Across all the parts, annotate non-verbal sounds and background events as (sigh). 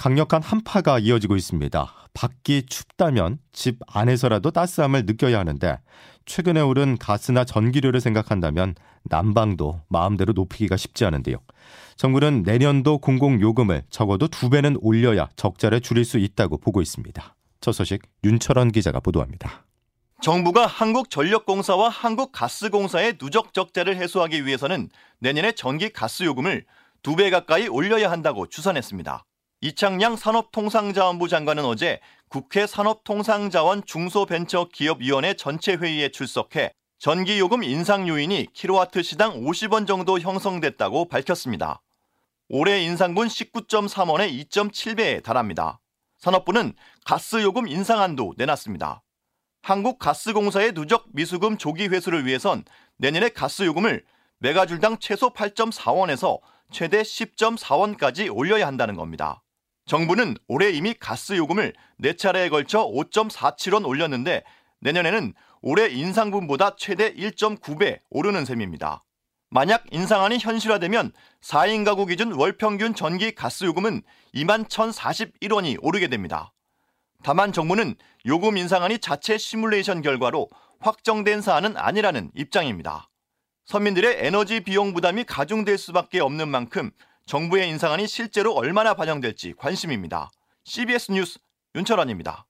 강력한 한파가 이어지고 있습니다. 밖이 춥다면 집 안에서라도 따스함을 느껴야 하는데 최근에 오른 가스나 전기료를 생각한다면 난방도 마음대로 높이기가 쉽지 않은데요. 정부는 내년도 공공요금을 적어도 두 배는 올려야 적자를 줄일 수 있다고 보고 있습니다. 첫 소식 윤철원 기자가 보도합니다. 정부가 한국전력공사와 한국가스공사의 누적 적자를 해소하기 위해서는 내년에 전기 가스 요금을 두 배 가까이 올려야 한다고 추산했습니다. 이창양 산업통상자원부 장관은 어제 국회 산업통상자원 중소벤처기업위원회 전체 회의에 출석해 전기요금 인상 요인이 킬로와트 시당 50원 정도 형성됐다고 밝혔습니다. 올해 인상분 19.3원의 2.7배에 달합니다. 산업부는 가스요금 인상안도 내놨습니다. 한국가스공사의 누적 미수금 조기 회수를 위해선 내년에 가스요금을 메가줄당 최소 8.4원에서 최대 10.4원까지 올려야 한다는 겁니다. 정부는 올해 이미 가스 요금을 4차례에 걸쳐 5.47원 올렸는데 내년에는 올해 인상분보다 최대 1.9배 오르는 셈입니다. 만약 인상안이 현실화되면 4인 가구 기준 월평균 전기 가스 요금은 2만 1,041원이 오르게 됩니다. 다만 정부는 요금 인상안이 자체 시뮬레이션 결과로 확정된 사안은 아니라는 입장입니다. 서민들의 에너지 비용 부담이 가중될 수밖에 없는 만큼 정부의 인상안이 실제로 얼마나 반영될지 관심입니다. CBS 뉴스 윤철원입니다.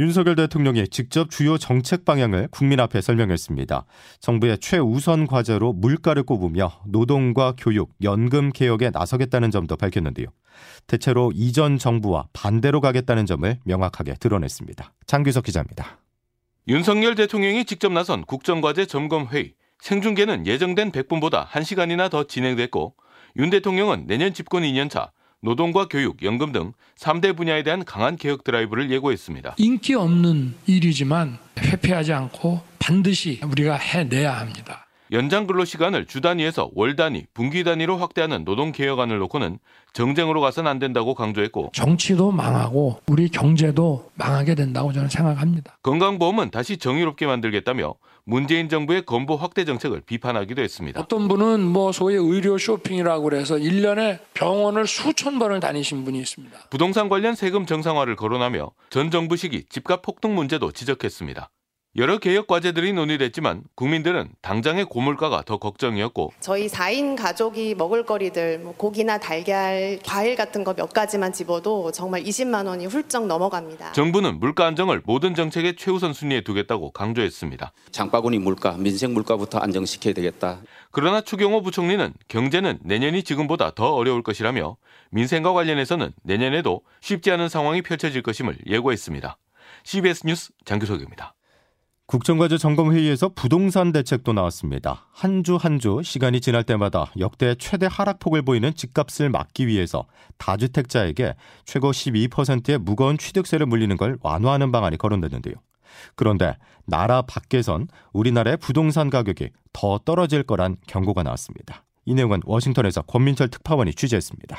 윤석열 대통령이 직접 주요 정책 방향을 국민 앞에 설명했습니다. 정부의 최우선 과제로 물가를 꼽으며 노동과 교육, 연금 개혁에 나서겠다는 점도 밝혔는데요. 대체로 이전 정부와 반대로 가겠다는 점을 명확하게 드러냈습니다. 장규석 기자입니다. 윤석열 대통령이 직접 나선 국정과제 점검회의 생중계는 예정된 100분보다 1시간이나 더 진행됐고 윤 대통령은 내년 집권 2년차 노동과 교육, 연금 등 3대 분야에 대한 강한 개혁 드라이브를 예고했습니다. 인기 없는 일이지만 회피하지 않고 반드시 우리가 해내야 합니다. 연장 근로 시간을 주 단위에서 월 단위, 분기 단위로 확대하는 노동 개혁안을 놓고는 정쟁으로 가선 안 된다고 강조했고 정치도 망하고 우리 경제도 망하게 된다고 저는 생각합니다. 건강보험은 다시 정의롭게 만들겠다며 문재인 정부의 건보 확대 정책을 비판하기도 했습니다. 어떤 분은 뭐 소위 의료 쇼핑이라고 그래서 1년에 병원을 수천 번을 다니신 분이 있습니다. 부동산 관련 세금 정상화를 거론하며 전 정부 시기 집값 폭등 문제도 지적했습니다. 여러 개혁 과제들이 논의됐지만 국민들은 당장의 고물가가 더 걱정이었고 저희 4인 가족이 먹을 거리들 뭐 고기나 달걀, 과일 같은 거 몇 가지만 집어도 정말 20만 원이 훌쩍 넘어갑니다. 정부는 물가 안정을 모든 정책의 최우선 순위에 두겠다고 강조했습니다. 장바구니 물가, 민생 물가부터 안정시켜야 되겠다. 그러나 추경호 부총리는 경제는 내년이 지금보다 더 어려울 것이라며 민생과 관련해서는 내년에도 쉽지 않은 상황이 펼쳐질 것임을 예고했습니다. CBS 뉴스 장규석입니다. 국정과제 점검회의에서 부동산 대책도 나왔습니다. 한 주 한 주 시간이 지날 때마다 역대 최대 하락폭을 보이는 집값을 막기 위해서 다주택자에게 최고 12%의 무거운 취득세를 물리는 걸 완화하는 방안이 거론됐는데요. 그런데 나라 밖에선 우리나라의 부동산 가격이 더 떨어질 거란 경고가 나왔습니다. 이 내용은 워싱턴에서 권민철 특파원이 취재했습니다.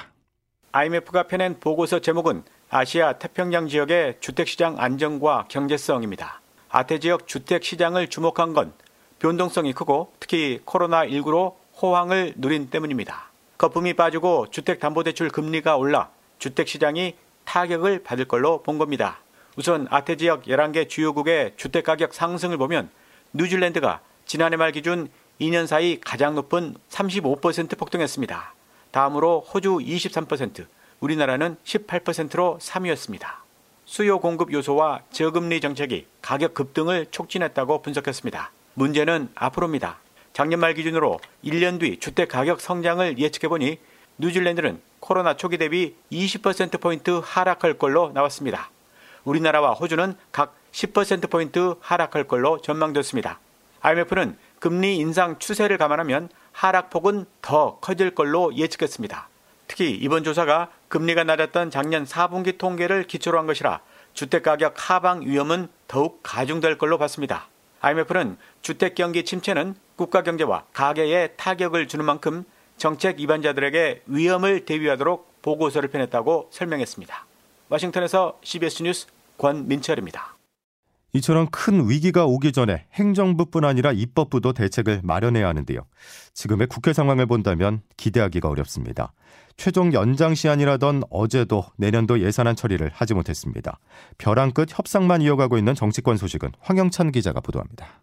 IMF가 펴낸 보고서 제목은 아시아 태평양 지역의 주택시장 안정과 경제성입니다. 아태 지역 주택 시장을 주목한 건 변동성이 크고 특히 코로나19로 호황을 누린 때문입니다. 거품이 빠지고 주택담보대출 금리가 올라 주택 시장이 타격을 받을 걸로 본 겁니다. 우선 아태 지역 11개 주요국의 주택 가격 상승을 보면 뉴질랜드가 지난해 말 기준 2년 사이 가장 높은 35% 폭등했습니다. 다음으로 호주 23%, 우리나라는 18%로 3위였습니다. 수요 공급 요소와 저금리 정책이 가격 급등을 촉진했다고 분석했습니다. 문제는 앞으로입니다. 작년 말 기준으로 1년 뒤 주택 가격 성장을 예측해보니 뉴질랜드는 코로나 초기 대비 20%포인트 하락할 걸로 나왔습니다. 우리나라와 호주는 각 10%포인트 하락할 걸로 전망됐습니다. IMF는 금리 인상 추세를 감안하면 하락폭은 더 커질 걸로 예측했습니다. 특히 이번 조사가 금리가 낮았던 작년 4분기 통계를 기초로 한 것이라 주택가격 하방 위험은 더욱 가중될 걸로 봤습니다. IMF는 주택 경기 침체는 국가 경제와 가계에 타격을 주는 만큼 정책 위반자들에게 위험을 대비하도록 보고서를 펴냈다고 설명했습니다. 워싱턴에서 CBS 뉴스 권민철입니다. 이처럼 큰 위기가 오기 전에 행정부뿐 아니라 입법부도 대책을 마련해야 하는데요. 지금의 국회 상황을 본다면 기대하기가 어렵습니다. 최종 연장 시한이라던 어제도 내년도 예산안 처리를 하지 못했습니다. 벼랑 끝 협상만 이어가고 있는 정치권 소식은 황영찬 기자가 보도합니다.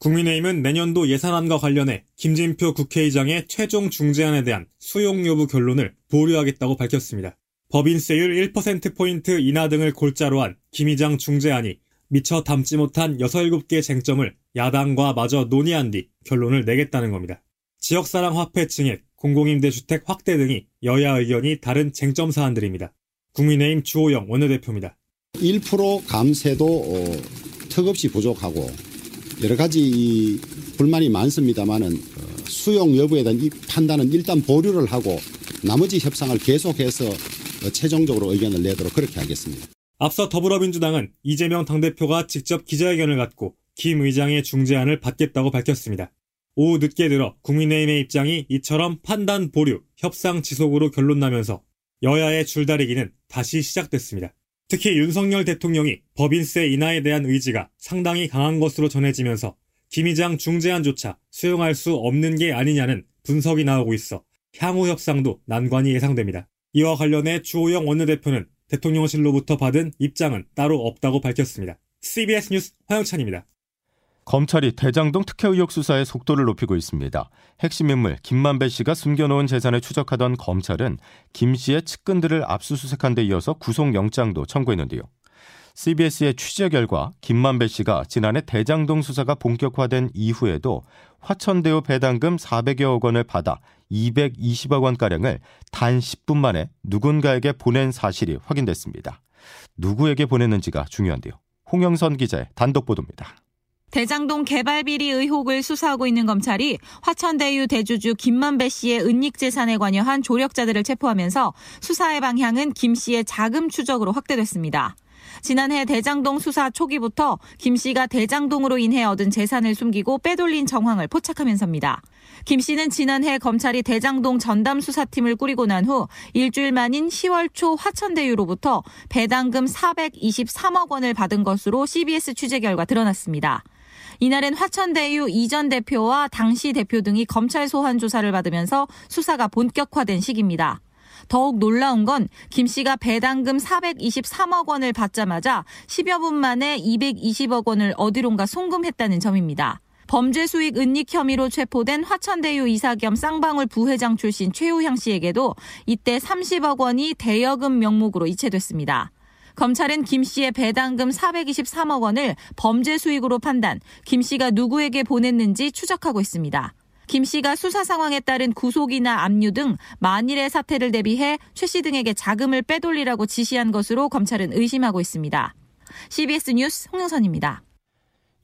국민의힘은 내년도 예산안과 관련해 김진표 국회의장의 최종 중재안에 대한 수용 여부 결론을 보류하겠다고 밝혔습니다. 법인세율 1%포인트 인하 등을 골자로 한 김의장 중재안이 미처 담지 못한 6, 7개 쟁점을 야당과 마저 논의한 뒤 결론을 내겠다는 겁니다. 지역사랑 화폐 증액, 공공임대주택 확대 등이 여야 의견이 다른 쟁점 사안들입니다. 국민의힘 주호영 원내대표입니다. 1% 감세도 어, 턱없이 부족하고 여러 가지 불만이 많습니다만은 어, 수용 여부에 대한 판단은 일단 보류를 하고 나머지 협상을 계속해서 어, 최종적으로 의견을 내도록 그렇게 하겠습니다. 앞서 더불어민주당은 이재명 당대표가 직접 기자회견을 갖고 김 의장의 중재안을 받겠다고 밝혔습니다. 오후 늦게 들어 국민의힘의 입장이 이처럼 판단 보류, 협상 지속으로 결론나면서 여야의 줄다리기는 다시 시작됐습니다. 특히 윤석열 대통령이 법인세 인하에 대한 의지가 상당히 강한 것으로 전해지면서 김 의장 중재안조차 수용할 수 없는 게 아니냐는 분석이 나오고 있어 향후 협상도 난관이 예상됩니다. 이와 관련해 주호영 원내대표는 대통령실로부터 받은 입장은 따로 없다고 밝혔습니다. CBS 뉴스 화영찬입니다. 검찰이 대장동 특혜 의혹 수사의 속도를 높이고 있습니다. 핵심 인물 김만배 씨가 숨겨놓은 재산을 추적하던 검찰은 김 씨의 측근들을 압수수색한 데 이어서 구속영장도 청구했는데요. CBS의 취재 결과 김만배 씨가 지난해 대장동 수사가 본격화된 이후에도 화천대유 배당금 400여억 원을 받아 220억 원가량을 단 10분 만에 누군가에게 보낸 사실이 확인됐습니다. 누구에게 보냈는지가 중요한데요. 홍영선 기자의 단독 보도입니다. 대장동 개발 비리 의혹을 수사하고 있는 검찰이 화천대유 대주주 김만배 씨의 은닉 재산에 관여한 조력자들을 체포하면서 수사의 방향은 김 씨의 자금 추적으로 확대됐습니다. 지난해 대장동 수사 초기부터 김 씨가 대장동으로 인해 얻은 재산을 숨기고 빼돌린 정황을 포착하면서입니다. 김 씨는 지난해 검찰이 대장동 전담 수사팀을 꾸리고 난 후 일주일 만인 10월 초 화천대유로부터 배당금 423억 원을 받은 것으로 CBS 취재 결과 드러났습니다. 이날엔 화천대유 이전 대표와 당시 대표 등이 검찰 소환 조사를 받으면서 수사가 본격화된 시기입니다. 더욱 놀라운 건 김 씨가 배당금 423억 원을 받자마자 10여 분 만에 220억 원을 어디론가 송금했다는 점입니다. 범죄 수익 은닉 혐의로 체포된 화천대유 이사 겸 쌍방울 부회장 출신 최우향 씨에게도 이때 30억 원이 대여금 명목으로 이체됐습니다. 검찰은 김 씨의 배당금 423억 원을 범죄 수익으로 판단, 김 씨가 누구에게 보냈는지 추적하고 있습니다. 김 씨가 수사 상황에 따른 구속이나 압류 등 만일의 사태를 대비해 최 씨 등에게 자금을 빼돌리라고 지시한 것으로 검찰은 의심하고 있습니다. CBS 뉴스 홍영선입니다.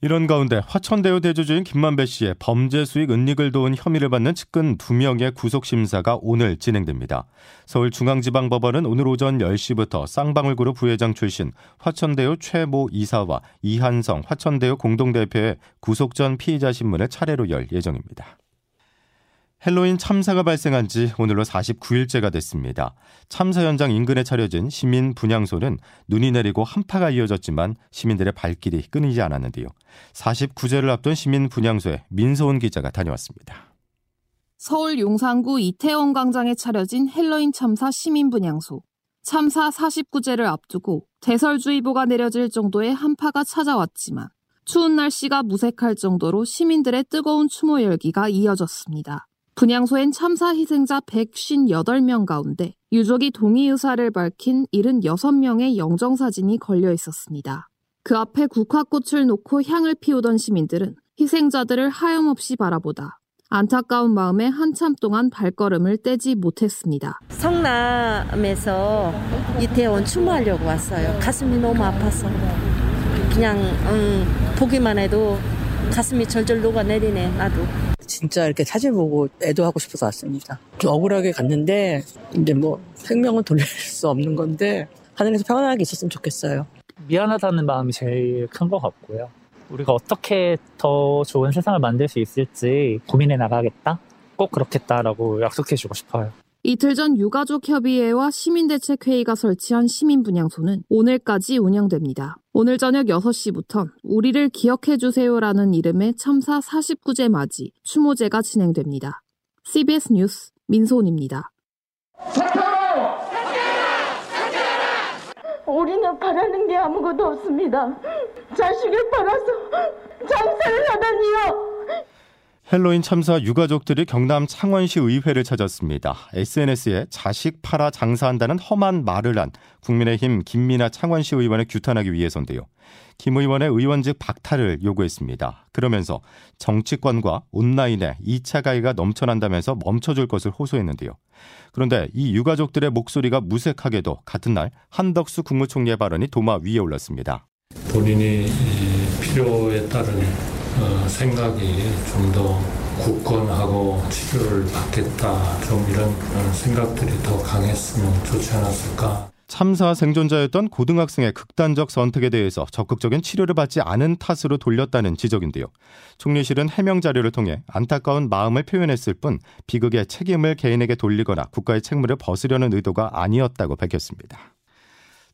이런 가운데 화천대유 대주주인 김만배 씨의 범죄 수익 은닉을 도운 혐의를 받는 측근 2명의 구속 심사가 오늘 진행됩니다. 서울중앙지방법원은 오늘 오전 10시부터 쌍방울그룹 부회장 출신 화천대유 최모 이사와 이한성 화천대유 공동대표의 구속 전 피의자 신문을 차례로 열 예정입니다. 헬로윈 참사가 발생한 지 오늘로 49일째가 됐습니다. 참사 현장 인근에 차려진 시민 분향소는 눈이 내리고 한파가 이어졌지만 시민들의 발길이 끊이지 않았는데요. 49제를 앞둔 시민 분향소에 민소은 기자가 다녀왔습니다. 서울 용산구 이태원 광장에 차려진 헬로윈 참사 시민 분향소. 참사 49제를 앞두고 대설주의보가 내려질 정도의 한파가 찾아왔지만 추운 날씨가 무색할 정도로 시민들의 뜨거운 추모 열기가 이어졌습니다. 분향소엔 참사 희생자 158명 가운데 유족이 동의 의사를 밝힌 76명의 영정사진이 걸려 있었습니다. 그 앞에 국화꽃을 놓고 향을 피우던 시민들은 희생자들을 하염없이 바라보다 안타까운 마음에 한참 동안 발걸음을 떼지 못했습니다. 성남에서 이태원 추모하려고 왔어요. 가슴이 너무 아파서 그냥 음, 보기만 해도 가슴이 절절 녹아내리네 나도. 진짜 이렇게 사진 보고 애도하고 싶어서 왔습니다. 좀 억울하게 갔는데 이제 뭐 생명은 돌릴 (laughs) 수 없는 건데 하늘에서 평안하게 있었으면 좋겠어요. 미안하다는 마음이 제일 큰 것 같고요. 우리가 어떻게 더 좋은 세상을 만들 수 있을지 고민해 나가겠다. 꼭 그렇겠다라고 약속해 주고 싶어요. 이틀 전 유가족협의회와 시민대책회의가 설치한 시민분향소는 오늘까지 운영됩니다. 오늘 저녁 6시부터 우리를 기억해주세요라는 이름의 참사 49제 맞이 추모제가 진행됩니다. CBS 뉴스 민소은입니다. 우리는 바라는 게 아무것도 없습니다. 자식을 팔아서 장사를 하다니요. 헬로윈 참사 유가족들이 경남 창원시 의회를 찾았습니다. SNS에 자식 팔아 장사한다는 험한 말을 한 국민의힘 김민아 창원시 의원을 규탄하기 위해서인데요. 김 의원의 의원직 박탈을 요구했습니다. 그러면서 정치권과 온라인에 2차 가해가 넘쳐난다면서 멈춰줄 것을 호소했는데요. 그런데 이 유가족들의 목소리가 무색하게도 같은 날 한덕수 국무총리의 발언이 도마 위에 올랐습니다. 본인이 필요에 따른 어, 생각이 좀 더 굳건하고 치료를 받겠다 좀 이런 생각들이 더 강했으면 좋지 않았을까. 참사 생존자였던 고등학생의 극단적 선택에 대해서 적극적인 치료를 받지 않은 탓으로 돌렸다는 지적인데요. 총리실은 해명 자료를 통해 안타까운 마음을 표현했을 뿐 비극의 책임을 개인에게 돌리거나 국가의 책무를 벗으려는 의도가 아니었다고 밝혔습니다.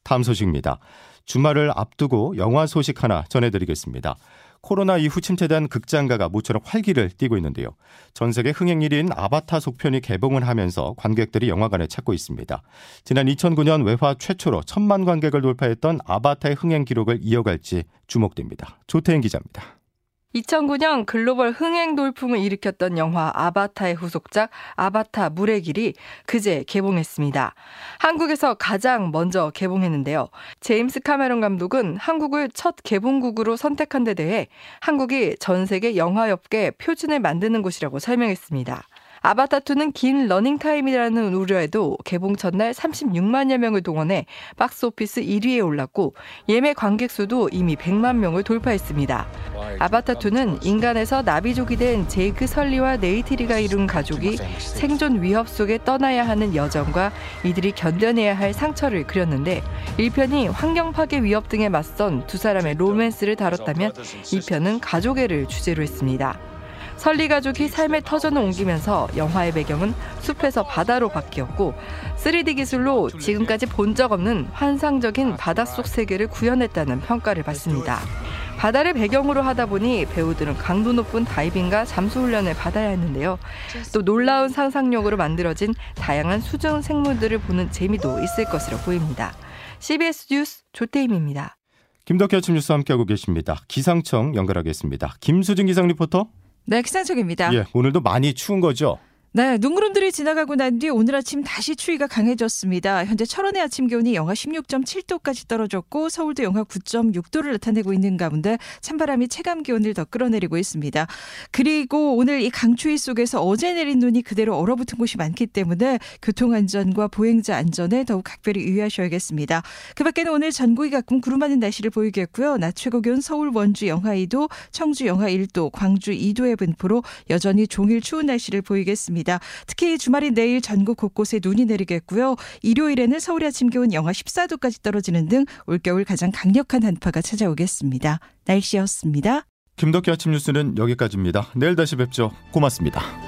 다음 소식입니다. 주말을 앞두고 영화 소식 하나 전해드리겠습니다. 코로나 이후 침체된 극장가가 모처럼 활기를 띠고 있는데요. 전 세계 흥행 1위인 아바타 속편이 개봉을 하면서 관객들이 영화관에 찾고 있습니다. 지난 2009년 외화 최초로 천만 관객을 돌파했던 아바타의 흥행 기록을 이어갈지 주목됩니다. 조태인 기자입니다. 2009년 글로벌 흥행 돌풍을 일으켰던 영화 아바타의 후속작 아바타 물의 길이 그제 개봉했습니다. 한국에서 가장 먼저 개봉했는데요. 제임스 카메론 감독은 한국을 첫 개봉국으로 선택한 데 대해 한국이 전 세계 영화업계 표준을 만드는 곳이라고 설명했습니다. 아바타2는 긴 러닝타임이라는 우려에도 개봉 첫날 36만여 명을 동원해 박스오피스 1위에 올랐고 예매 관객 수도 이미 100만 명을 돌파했습니다. 아바타2는 인간에서 나비족이 된 제이크 설리와 네이트리가 이룬 가족이 생존 위협 속에 떠나야 하는 여정과 이들이 견뎌내야 할 상처를 그렸는데 1편이 환경 파괴 위협 등에 맞선 두 사람의 로맨스를 다뤘다면 2편은 가족애를 주제로 했습니다. 설리 가족이 삶의 터전을 옮기면서 영화의 배경은 숲에서 바다로 바뀌었고 3D 기술로 지금까지 본 적 없는 환상적인 바닷속 세계를 구현했다는 평가를 받습니다. 바다를 배경으로 하다 보니 배우들은 강도 높은 다이빙과 잠수 훈련을 받아야 했는데요. 또 놀라운 상상력으로 만들어진 다양한 수중 생물들을 보는 재미도 있을 것으로 보입니다. CBS 뉴스 조태임입니다. 김덕현 아침 뉴스 함께하고 계십니다. 기상청 연결하겠습니다. 김수진 기상 리포터. 네, 기상청입니다. 예, 오늘도 많이 추운 거죠? 네, 눈구름들이 지나가고 난 뒤 오늘 아침 다시 추위가 강해졌습니다. 현재 철원의 아침 기온이 영하 16.7도까지 떨어졌고 서울도 영하 9.6도를 나타내고 있는 가운데 찬바람이 체감 기온을 더 끌어내리고 있습니다. 그리고 오늘 이 강추위 속에서 어제 내린 눈이 그대로 얼어붙은 곳이 많기 때문에 교통 안전과 보행자 안전에 더욱 각별히 유의하셔야겠습니다. 그 밖에는 오늘 전국이 가끔 구름 많은 날씨를 보이겠고요. 낮 최고 기온 서울 원주 영하 2도, 청주 영하 1도, 광주 2도의 분포로 여전히 종일 추운 날씨를 보이겠습니다. 있습니다. 특히 주말인 내일 전국 곳곳에 눈이 내리겠고요. 일요일에는 서울의 아침 기온 영하 14도까지 떨어지는 등 올겨울 가장 강력한 한파가 찾아오겠습니다. 날씨였습니다. 김덕기 아침 뉴스는 여기까지입니다. 내일 다시 뵙죠. 고맙습니다.